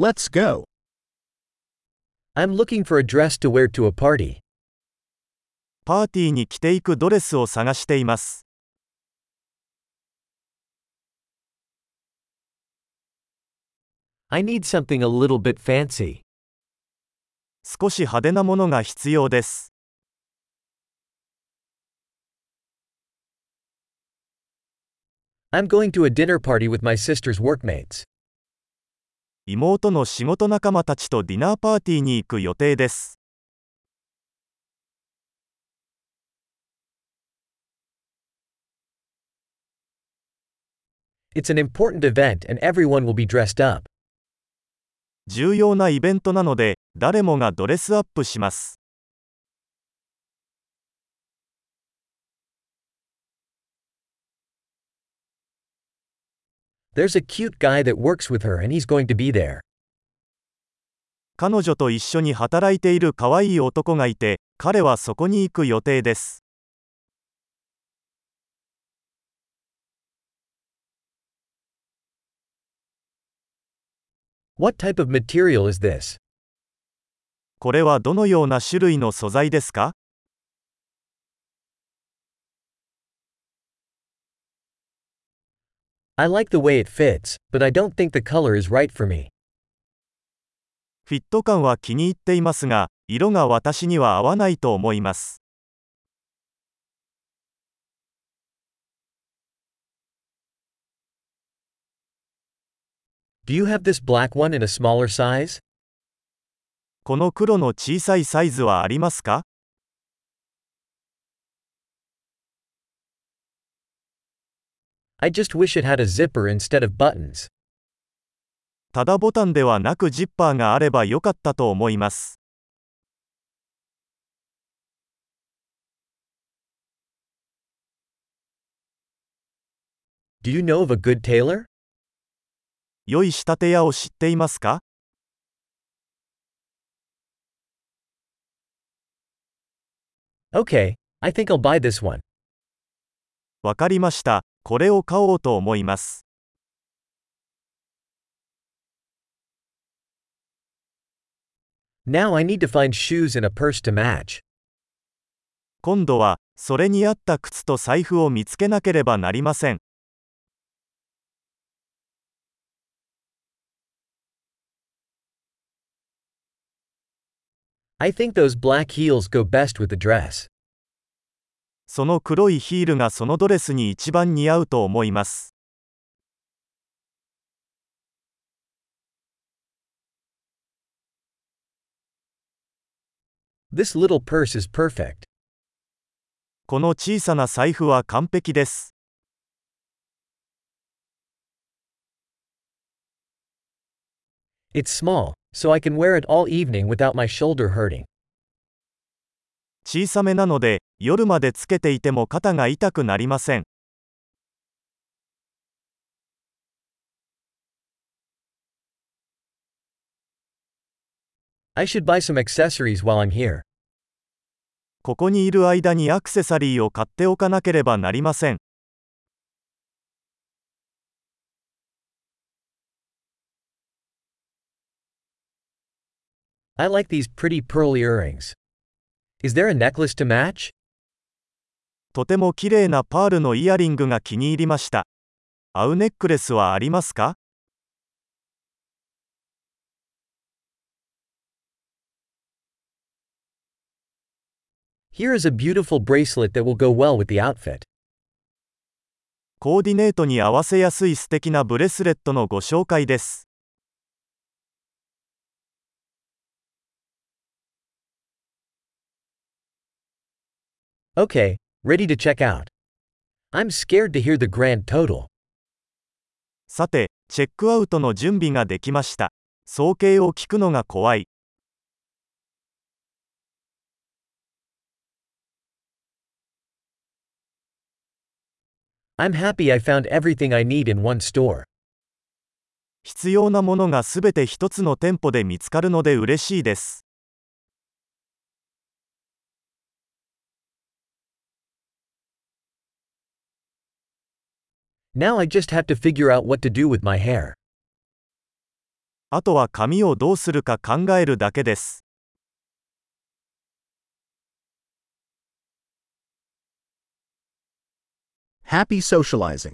Let's go. I'm looking for a dress to wear to a party. パーティーに着ていくドレスを探しています。 I need something a little bit fancy. 少し派手なものが必要です。 I'm going to a dinner party with my sister's workmates. 妹の仕事仲間たちとディナーパーティーに行く予定です。It's an important event and everyone will be dressed up. 重要なイベントなので、誰もがドレスアップします。There's a cute guy that works with her and he's going to be there. 彼女と一緒に働いている可愛い男がいて、彼はそこに行く予定です。What type of material is this? これはどのような種類の素材ですか I like the way it fits, but I don't think the color is right for me. フィット感は気に入っていますが、色が私には合わないと思います。Do you have this black one in a smaller size? この黒の小さいサイズはありますか I just wish it had a zipper instead of buttons. ただボタンではなくジッパーがあればよかったと思います。Do you know of a good tailor? 良い仕立て屋を知っていますか Okay, I think I'll buy this one. わかりました。これを買おうと思います。Now I need to find shoes and a purse to match. 今度は、それに合った靴と財布を見つけなければなりません。I think those black heels go best with the dress. その黒いヒールがそのドレスに一番似合うと思います。This little purse is perfect. この小さな財布は完璧です。It's small, so I can wear it all evening without my shoulder hurting. 小さめなので、夜までつけていても肩が痛くなりません。I should buy some accessories while I'm here. ここにいる間にアクセサリーを買っておかなければなりません。I like these pretty pearl earrings. Is there a necklace to match? とても綺麗なパールのイヤリングが気に入りました。合うネックレスはありますか Here is a beautiful bracelet that will go well with the outfit. コーディネートに合わせやすい素敵なブレスレットのご紹介です。Okay, ready to check out. I'm scared to hear the grand total. さて、チェックアウトの準備ができました。総計を聞くのが怖い。I'm happy I found everything I need in one store. 必要なものがすべて一つの店舗で見つかるので嬉しいです。Now I just have to figure out what to do with my hair. あとは髪をどうするか考えるだけです。 Happy socializing.